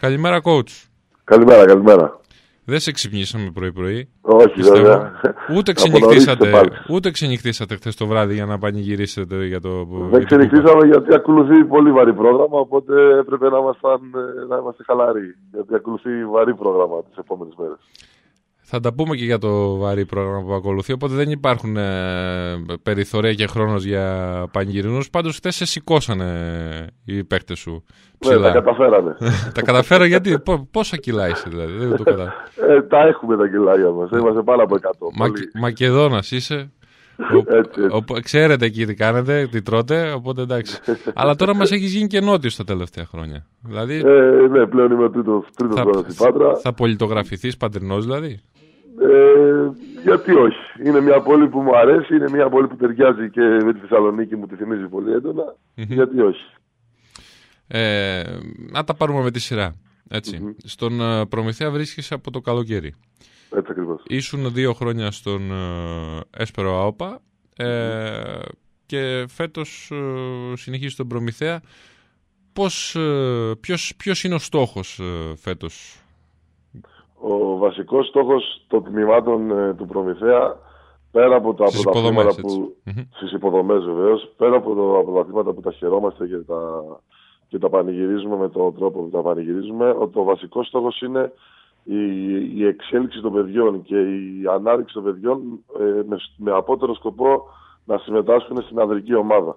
Καλημέρα, coach. Καλημέρα, καλημέρα. Δεν σε ξυπνήσαμε πρωί-πρωί. Όχι, πιστεύω. βέβαια. Ούτε ξενυχτήσατε, ούτε ξενυχτήσατε χθες το βράδυ για να πανηγυρίσετε για το. Δεν ξενυχτήσαμε γιατί ακολουθεί πολύ βαρύ πρόγραμμα. Οπότε έπρεπε να, να είμαστε χαλαροί. Γιατί ακολουθεί βαρύ πρόγραμμα τις επόμενες μέρες. Θα τα πούμε και για το βαρύ πρόγραμμα που ακολουθεί. Οπότε δεν υπάρχουν ε, περιθωρία και χρόνος για πανηγυρινού. Πάντως χθες σε σηκώσανε οι παίκτες σου. Ναι, τα καταφέρανε. τα καταφέρω γιατί. Πόσα κιλά είσαι δηλαδή. Δεν το ε, τα έχουμε τα κιλάγια μας. Είμαστε πάνω από 100. Μα, Μακεδόνας είσαι. Ο, ξέρετε εκεί τι κάνετε, τι τρώτε, οπότε εντάξει. Αλλά τώρα μας έχεις γίνει και νότιος τα τελευταία χρόνια. Δηλαδή, ε, ναι, πλέον είμαι τρίτος χρόνος στην Πάτρα. Θα πολιτογραφηθείς πατρινό δηλαδή. Ε, γιατί όχι. Είναι μια πόλη που μου αρέσει, είναι μια πόλη που ταιριάζει και με τη Θεσσαλονίκη μου τη θυμίζει πολύ Γιατί όχι. Ε, να τα πάρουμε με τη σειρά. ετσι Στον ε, Προμηθέα βρίσκεσαι από το καλοκαίρι. Έτσι ακριβώς. Ήσουν δύο χρόνια στον ε, Έσπερο ΑΟΠΑ ε, και φέτος ε, συνεχίζεις στον Προμηθέα. Πώς, ποιος, ποιος είναι ο στόχος φέτος; Ο βασικός στόχος των τμήματων ε, του Προμηθέα πέρα από τα πρωταθλήματα που. Mm-hmm. Στις υποδομές βεβαίως, πέρα από τα πρωταθλήματα που τα χαιρόμαστε και τα, και τα πανηγυρίζουμε με τον τρόπο που τα πανηγυρίζουμε, ο βασικός στόχος είναι η, η εξέλιξη των παιδιών και η ανάδειξη των παιδιών ε, με, με απότερο σκοπό να συμμετάσχουν στην ανδρική ομάδα.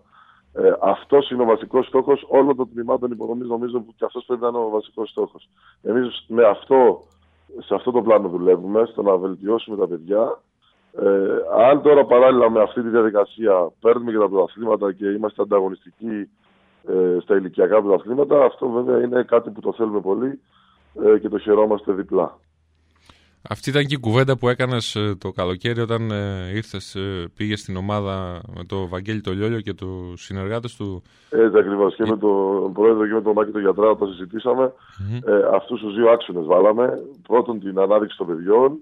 Ε, αυτός είναι ο βασικός στόχος όλων των τμήματων υποδομής. Νομίζω που και αυτός πρέπει να είναι ο βασικός στόχος. Εμείς με αυτό σε αυτό το πλάνο δουλεύουμε, στο να βελτιώσουμε τα παιδιά. Ε, αν τώρα παράλληλα με αυτή τη διαδικασία παίρνουμε και τα πρωταθλήματα και είμαστε ανταγωνιστικοί ε, στα ηλικιακά πρωταθλήματα, αυτό βέβαια είναι κάτι που το θέλουμε πολύ ε, και το χαιρόμαστε διπλά. Αυτή ήταν και η κουβέντα που έκανες ε, το καλοκαίρι όταν ε, ήρθες, ε, πήγες στην ομάδα με το Βαγγέλη το Λιόλιο και τους συνεργάτες του. Έτσι ακριβώς. Και με τον πρόεδρο και με τον Μάκη τον Γιατρά, όταν συζητήσαμε, mm-hmm. ε, αυτούς τους δύο άξονες βάλαμε. Πρώτον, την ανάδειξη των παιδιών,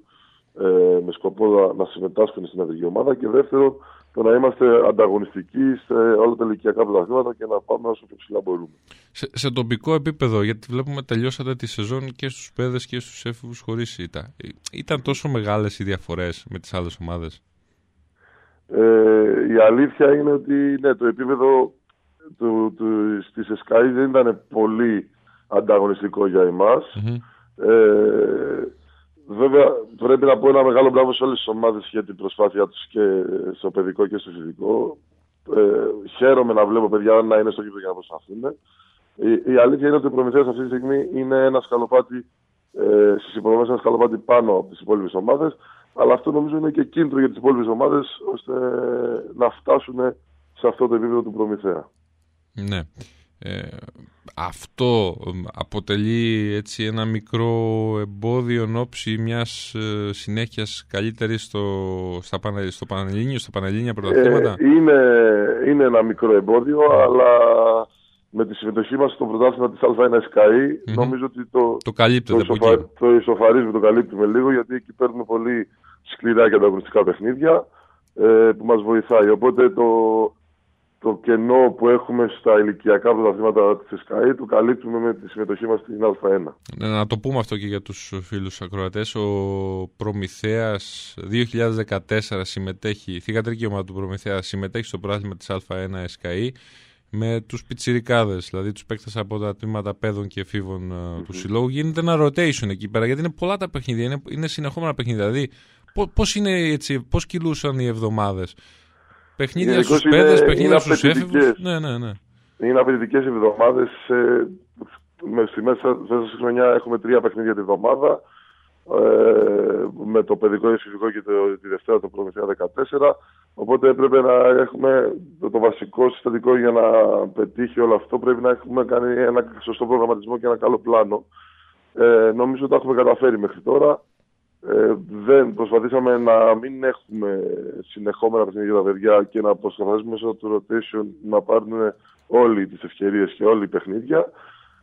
ε, με σκοπό να συμμετάσχουν στην αδερφή ομάδα. Και δεύτερον, το να είμαστε ανταγωνιστικοί σε όλα τα ηλικιακά πρωταθλήματα και να πάμε όσο πιο ψηλά μπορούμε. Σε, σε τοπικό επίπεδο, γιατί βλέπουμε τελειώσατε τη σεζόν και στους παιδες και στους έφηβους χωρίς ήττα. Ήταν τόσο μεγάλες οι διαφορές με τις άλλες ομάδες; Ε, η αλήθεια είναι ότι ναι, το επίπεδο του, του, της ΕΣΚΑΗ δεν ήταν πολύ ανταγωνιστικό για εμάς. Ε, Βέβαια, πρέπει να πω ένα μεγάλο μπράβο σε όλες τις ομάδες για την προσπάθειά τους και στο παιδικό και στο φυσικό. Ε, χαίρομαι να βλέπω παιδιά να είναι στο κήπο για να προσπαθούν. Η, η αλήθεια είναι ότι ο Προμηθέας αυτή τη στιγμή είναι ένα σκαλοπάτι ε, στις υποδομές, ένα σκαλοπάτι πάνω από τις υπόλοιπες ομάδες. Αλλά αυτό νομίζω είναι και κίνητρο για τις υπόλοιπες ομάδες ώστε να φτάσουν σε αυτό το επίπεδο του Προμηθέα. Ναι. Ε, αυτό αποτελεί έτσι ένα μικρό εμπόδιο εν ώψη μιας ε, συνέχειας καλύτερης στο, στα, στο Πανελλήνιο, στα Πανελλήνια πρωταθλήματα; Ε, είναι, είναι ένα μικρό εμπόδιο, αλλά με τη συμμετοχή μας στο πρωτάθλημα της Α1 SKI νομίζω ότι το, το, καλύπτεται το, ισοφα, το ισοφαρίζουμε, το καλύπτουμε λίγο γιατί εκεί παίρνουμε πολύ σκληρά και ανταγωνιστικά παιχνίδια ε, που μας βοηθάει. Οπότε το, το κενό που έχουμε στα ηλικιακά πρωταθλήματα της ΕΣΚΑΗ το καλύπτουμε με τη συμμετοχή μας στην Α1. Ναι, να το πούμε αυτό και για τους φίλους ακροατές. Ο Προμηθέας 2014 συμμετέχει, η θηγατρική ομάδα του Προμηθέα συμμετέχει στο πρωτάθλημα της Α1 ΕΣΚΑΗ με τους πιτσιρικάδες, δηλαδή τους παίκτες από τα τμήματα παιδών και εφήβων mm-hmm. του συλλόγου. Γίνεται ένα rotation εκεί πέρα, γιατί είναι πολλά τα παιχνίδια, είναι, είναι συνεχόμενα παιχνίδια. Δηλαδή, πώς πώς κυλούσαν οι εβδομάδες. Παιχνίδια στους παιδες, παιχνίδια στους έφηβους. Ναι, ναι, ναι. Είναι απαιτητικές εβδομάδες. Ε, στη μέσα στη χρονιά έχουμε τρία παιχνίδια τη εβδομάδα. Ε, με το παιδικό εφηβικό και το, τη Δευτέρα το Προμηθέα 14. Οπότε έπρεπε να έχουμε το, το, βασικό συστατικό για να πετύχει όλο αυτό. Πρέπει να έχουμε κάνει ένα σωστό προγραμματισμό και ένα καλό πλάνο. Ε, νομίζω ότι το έχουμε καταφέρει μέχρι τώρα. Ε, δεν προσπαθήσαμε να μην έχουμε συνεχόμενα παιχνίδια για τα παιδιά και να προσπαθήσουμε μέσω του rotation να πάρουν όλοι τις ευκαιρίες και όλοι οι παιχνίδια.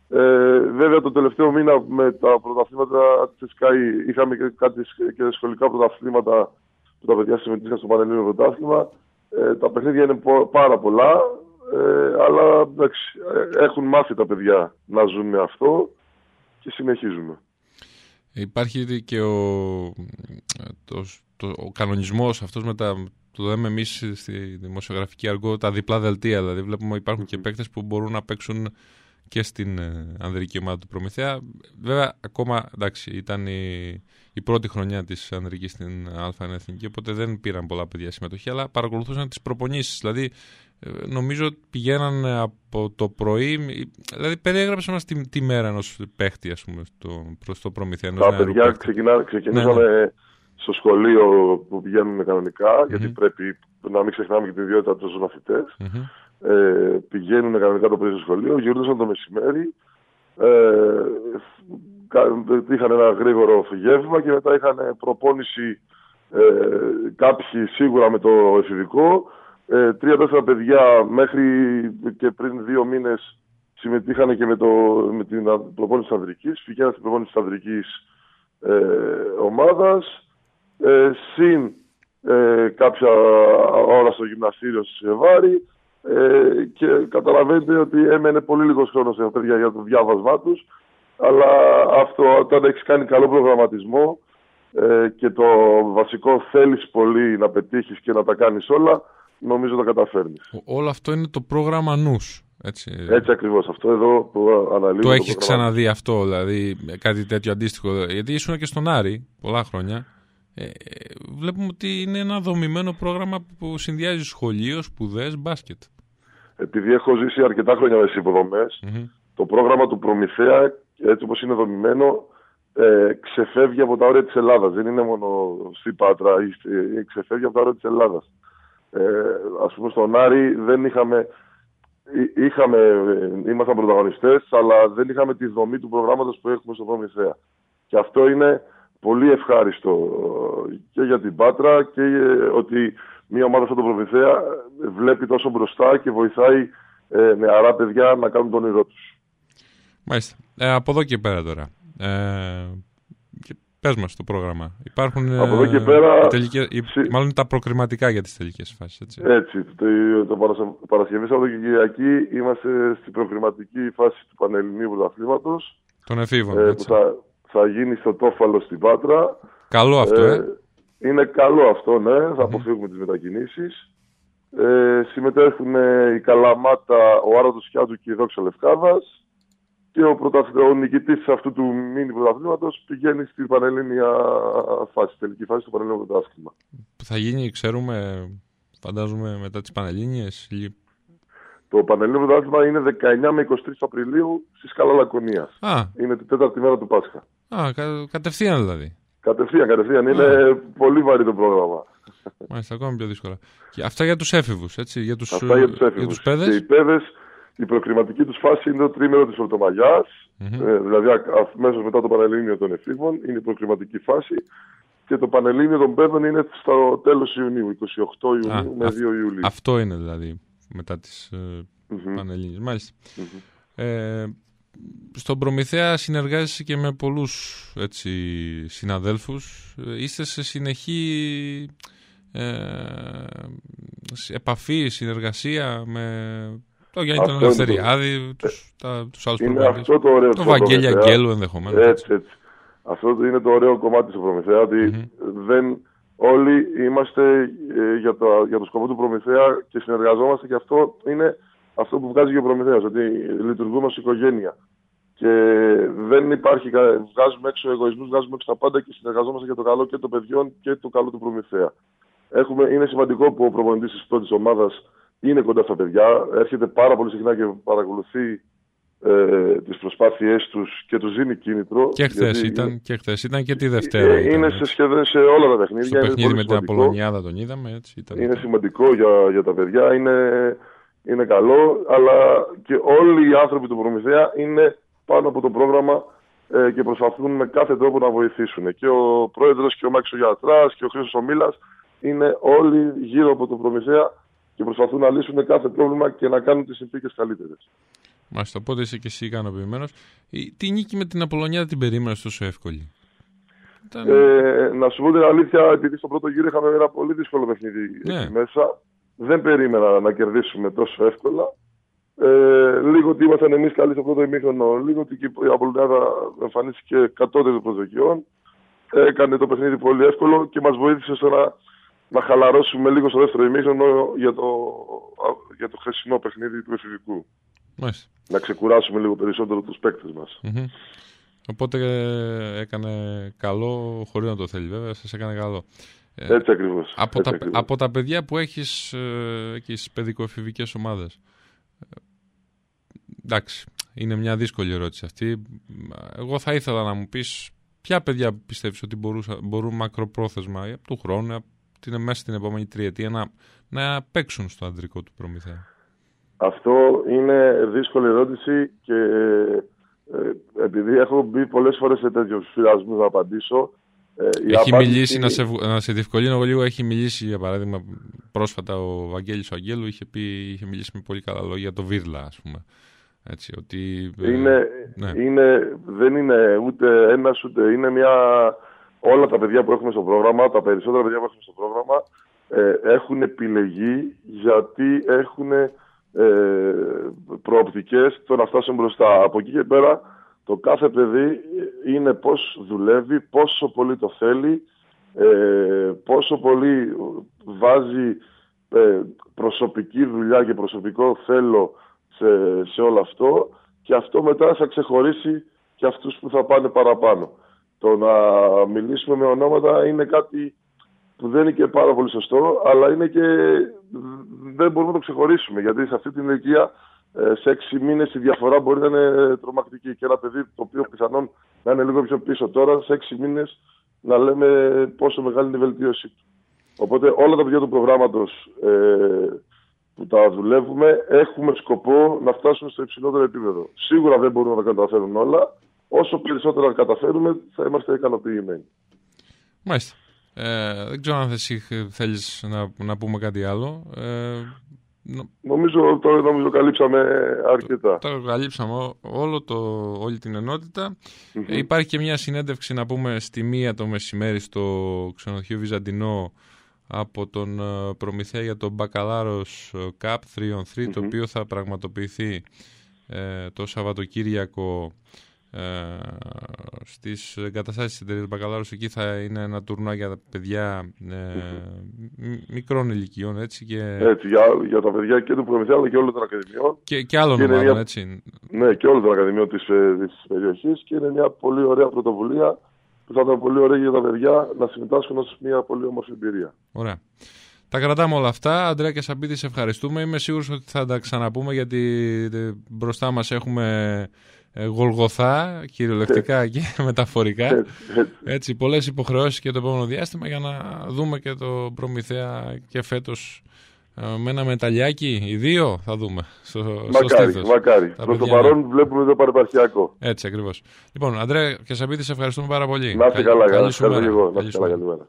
Ε, βέβαια το τελευταίο μήνα με τα πρωταθλήματα της ΣΚΑΗ είχαμε και κάτι και σχολικά πρωταθλήματα που τα παιδιά συμμετείχαν στο Πανελλήνιο Πρωτάθλημα. Ε, τα παιχνίδια είναι πάρα πολλά, ε, αλλά εντάξει, ε, έχουν μάθει τα παιδιά να ζουν με αυτό και συνεχίζουμε. Υπάρχει και ο, τος, το, ο κανονισμός αυτός με τα, το λέμε εμείς στη δημοσιογραφική αργό τα διπλά δελτία. Δηλαδή βλέπουμε υπάρχουν και παίκτες που μπορούν να παίξουν και στην ε, ανδρική ομάδα του Προμηθέα. Βέβαια, ακόμα εντάξει, ήταν η, η πρώτη χρονιά της ανδρικής στην Α1 Εθνική, οπότε δεν πήραν πολλά παιδιά συμμετοχή, αλλά παρακολουθούσαν τις προπονήσεις. Δηλαδή, ε, νομίζω πηγαίναν από το πρωί. Δηλαδή, περιέγραψε μας τη, τη μέρα ενός παίχτη, ας πούμε, προς το Προμηθέα. Τα παιδιά ξεκινήσαμε ναι, ναι. στο σχολείο που πηγαίνουν κανονικά, γιατί πρέπει να μην ξεχνάμε και την ιδιότητα τους μαθητές ε, πηγαίνουν κανονικά το πρωί στο σχολείο, γυρνούσαν το μεσημέρι, ε, είχαν ένα γρήγορο γεύμα και μετά είχαν προπόνηση ε, κάποιοι σίγουρα με το εφηβικό. Ε, Τρία-τέσσερα παιδιά μέχρι και πριν δύο μήνες συμμετείχαν και με, το, με την προπόνηση της ανδρικής, πηγαίναν στην προπόνηση της ανδρικής ε, ομάδας. Ε, συν ε, κάποια ώρα στο γυμναστήριο στη Σεβάρη ε, και καταλαβαίνετε ότι έμενε πολύ λίγος χρόνος σε παιδιά για το διάβασμά τους. Αλλά αυτό όταν έχεις κάνει καλό προγραμματισμό ε, και το βασικό θέλεις πολύ να πετύχεις και να τα κάνεις όλα, νομίζω τα καταφέρνεις. Όλο αυτό είναι το πρόγραμμα νους. Έτσι, έτσι ακριβώς. Αυτό εδώ που αναλύουμε. Το έχεις ξαναδεί αυτό, δηλαδή κάτι τέτοιο αντίστοιχο. Γιατί ήσουν και στον Άρη πολλά χρόνια. Ε, βλέπουμε ότι είναι ένα δομημένο πρόγραμμα που συνδυάζει σχολείο, σπουδές, μπάσκετ επειδή έχω ζήσει αρκετά χρόνια με υποδομέ, το πρόγραμμα του Προμηθέα, έτσι όπως είναι δομημένο, ε, ξεφεύγει από τα όρια της Ελλάδας. Δεν είναι μόνο στην Πάτρα, ε, ξεφεύγει από τα όρια της Ελλάδας. Ε, Α πούμε, στον Άρη δεν είχαμε. Είχαμε, ε, ήμασταν πρωταγωνιστές, αλλά δεν είχαμε τη δομή του προγράμματος που έχουμε στο Προμηθέα. Και αυτό είναι πολύ ευχάριστο και για την Πάτρα και ότι μια ομάδα σαν τον Προμηθέα βλέπει τόσο μπροστά και βοηθάει ε, νεαρά παιδιά να κάνουν τον όνειρό τους. Μάλιστα. Ε, από εδώ και πέρα τώρα. Ε, και πες μας το πρόγραμμα. Υπάρχουν από εδώ και πέρα, τελικές, μάλλον τα προκριματικά για τις τελικές φάσεις. Έτσι, έτσι το, το Παρασκευή Κυριακή είμαστε στην προκριματική φάση του Πανελληνίου Πρωταθλήματος. Των εφήβων, ε, Που θα, θα γίνει στο Τόφαλο στην Πάτρα. Καλό αυτό, ε. ε. Είναι καλό αυτό, ναι. Θα αποφύγουμε τις μετακινήσεις. Ε, συμμετέχουν η Καλαμάτα, ο Άρατος Χιάτου και η Δόξα Λευκάδας και ο, ο νικητής αυτού του μήνυ πρωταθλήματος πηγαίνει στην Πανελλήνια φάση, τελική φάση του Πανελλήνιου πρωτάθλημα. Θα γίνει, ξέρουμε, φαντάζομαι μετά τις Πανελλήνιες. Το Πανελλήνιο πρωτάθλημα είναι 19 με 23 Απριλίου στη Σκάλα Λακωνίας. Είναι την τέταρτη μέρα του Πάσχα. Α, κατευθείαν δηλαδή. Κατευθείαν, κατευθείαν. Είναι πολύ βαρύ το πρόγραμμα. Μάλιστα, ακόμα πιο δύσκολα. Και αυτά για τους έφηβους, έτσι. Για τους Αυτά για τους έφηβους. Και οι παιδες, η προκριματική τους φάση είναι το τρίμερο της πρωτομαγιά. Mm-hmm. Ε, δηλαδή, αμέσως μετά το Πανελλήνιο των Εφήβων είναι η προκριματική φάση. Και το Πανελλήνιο των Παιδών είναι στο τέλος Ιουνίου, 28 Ιουνίου με 2 Ιουλίου. Αυτό είναι δηλαδή μετά τι ε, mm-hmm. Πανελλήνιες. Μάλιστα. Mm-hmm. Ε, στον Προμηθέα συνεργάζεσαι και με πολλούς έτσι, συναδέλφους. Είστε σε συνεχή ε, επαφή, συνεργασία με το Γιάννη τον Ελευθεριάδη, τους, τα, τους άλλους είναι αυτό το ωραίο το Βαγγέλη Αγγέλου ενδεχομένως. Έτσι, έτσι. Αυτό είναι το ωραίο κομμάτι του Προμηθέα, ότι mm-hmm. δεν, όλοι είμαστε ε, για, το, για το σκοπό του Προμηθέα και συνεργαζόμαστε και αυτό είναι αυτό που βγάζει και ο Προμηθέας, ότι λειτουργούμε ως οικογένεια. Και δεν υπάρχει, βγάζουμε έξω εγωισμούς, βγάζουμε έξω τα πάντα και συνεργαζόμαστε για το καλό και των παιδιών και το καλό του Προμηθέα. Έχουμε, είναι σημαντικό που ο προπονητής της πρώτης ομάδας είναι κοντά στα παιδιά, έρχεται πάρα πολύ συχνά και παρακολουθεί ε, τις προσπάθειές τους και τους δίνει κίνητρο. Και χθες ήταν, και χθες ήταν και τη Δευτέρα. Ε, είναι σε σχεδόν σε όλα τα παιχνίδια. Στο παιχνίδι με την Απολωνιάδα τον είδαμε. Έτσι, ήταν είναι σημαντικό για, για τα παιδιά, είναι, είναι καλό, αλλά και όλοι οι άνθρωποι του Προμηθέα είναι πάνω από το πρόγραμμα ε, και προσπαθούν με κάθε τρόπο να βοηθήσουν. Και ο πρόεδρος και ο Μάξο Γιατράς και ο Χρήστος Ομίλας είναι όλοι γύρω από τον Προμηθέα και προσπαθούν να λύσουν κάθε πρόβλημα και να κάνουν τις συνθήκες καλύτερες. Μάλιστα, οπότε είσαι και εσύ ικανοποιημένος. Τι νίκη με την Απολωνιά την περίμενες τόσο εύκολη; Ε, να σου πω την αλήθεια, επειδή στο πρώτο γύρο είχαμε ένα πολύ δύσκολο παιχνίδι ναι. μέσα, δεν περίμενα να κερδίσουμε τόσο εύκολα. Ε, λίγο ότι ήμασταν εμείς καλοί στο πρώτο ημίχρονο, λίγο ότι η Απολυνάδα εμφανίστηκε κατώτερη των προσδοκιών. Έκανε το παιχνίδι πολύ εύκολο και μας βοήθησε στο να, να χαλαρώσουμε λίγο στο δεύτερο ημίχρονο για το, για το χθεσινό παιχνίδι του εφηβικού. Να ξεκουράσουμε λίγο περισσότερο τους παίκτες μας. Mm-hmm. Οπότε ε, έκανε καλό, χωρίς να το θέλει βέβαια, σας έκανε καλό. Ε, από, τα, παιδιά που έχεις ε, και στις παιδικοφηβικέ ομάδες. Ε, εντάξει, είναι μια δύσκολη ερώτηση αυτή. Εγώ θα ήθελα να μου πεις ποια παιδιά πιστεύεις ότι μπορούσα, μπορούν μακροπρόθεσμα ε, από του χρόνου, την, μέσα στην επόμενη τριετία να, να παίξουν στο αντρικό του προμηθεία; Αυτό είναι δύσκολη ερώτηση και επειδή έχω μπει πολλές φορές σε τέτοιους φυλασμούς να απαντήσω, ε, έχει μιλήσει, να σε, να σε διευκολύνω λίγο, έχει μιλήσει για παράδειγμα πρόσφατα ο Βαγγέλης ο Αγγέλου είχε, πει, είχε μιλήσει με πολύ καλά λόγια για το Βίρλα ας πούμε. Έτσι, ότι, ε, είναι, ναι. είναι, δεν είναι ούτε ένας ούτε είναι μια... Όλα τα παιδιά που έχουμε στο πρόγραμμα, τα περισσότερα παιδιά που έχουμε στο πρόγραμμα ε, έχουν επιλεγεί γιατί έχουν ε, προοπτικές το να φτάσουν μπροστά. Από εκεί και πέρα το κάθε παιδί είναι πώς δουλεύει, πόσο πολύ το θέλει, ε, πόσο πολύ βάζει ε, προσωπική δουλειά και προσωπικό θέλω σε, σε όλο αυτό και αυτό μετά θα ξεχωρίσει και αυτούς που θα πάνε παραπάνω. Το να μιλήσουμε με ονόματα είναι κάτι που δεν είναι και πάρα πολύ σωστό, αλλά είναι και δεν μπορούμε να το ξεχωρίσουμε, γιατί σε αυτή την ηλικία ε, σε έξι μήνες η διαφορά μπορεί να είναι ε, τρομακτική. Και ένα παιδί το οποίο πιθανόν να είναι λίγο πιο πίσω τώρα, σε έξι μήνες να λέμε πόσο μεγάλη είναι η βελτίωσή του. Οπότε όλα τα παιδιά του προγράμματος ε, που τα δουλεύουμε έχουμε σκοπό να φτάσουμε στο υψηλότερο επίπεδο. Σίγουρα δεν μπορούμε να τα καταφέρουν όλα. Όσο περισσότερα καταφέρουμε, θα είμαστε ικανοποιημένοι. Μάλιστα. Δεν ξέρω αν θέλεις να, να πούμε κάτι άλλο. Νομίζω, τώρα, νομίζω καλύψαμε αρκετά. Τώρα καλύψαμε όλο το, όλη την ενότητα. Ε, υπάρχει και μια συνέντευξη να πούμε στη μία το μεσημέρι στο ξενοδοχείο Βυζαντινό από τον ε, Προμηθέα για τον Μπακαλάρος ε, Cup 3-3, το οποίο θα πραγματοποιηθεί το Σαββατοκύριακο ε, στις εγκαταστάσεις της εταιρείας Μπακαλάρος εκεί θα είναι ένα τουρνουά για τα παιδιά ε, μικρών ηλικιών έτσι και... Έτσι, για, για τα παιδιά και του Προμηθέα αλλά και όλων των ακαδημιών. Και, και άλλων ομάδων μια... έτσι. Ναι και όλων των ακαδημιών ε, της περιοχής και είναι μια πολύ ωραία πρωτοβουλία που θα ήταν πολύ ωραία για τα παιδιά να συμμετάσχουν σε μια πολύ όμορφη εμπειρία. Ωραία. Τα κρατάμε όλα αυτά. Αντρέα και Σαμπίτη, σε ευχαριστούμε. Είμαι σίγουρος ότι θα τα ξαναπούμε γιατί ε, μπροστά μας έχουμε ε, γολγοθά, κυριολεκτικά ναι. και μεταφορικά. Ναι, ναι. Έτσι, πολλές υποχρεώσεις και το επόμενο διάστημα για να δούμε και το Προμηθέα και φέτος ε, με ένα μεταλλιάκι, οι δύο θα δούμε στο, μακάρι, στο. Μακάρι, Προς το παρόν βλέπουμε το παρεπαρχιακό. Έτσι ακριβώς. Λοιπόν, Αντρέα και σε ευχαριστούμε πάρα πολύ. Να είστε καλά, καλή, καλή, καλή, καλή, καλή,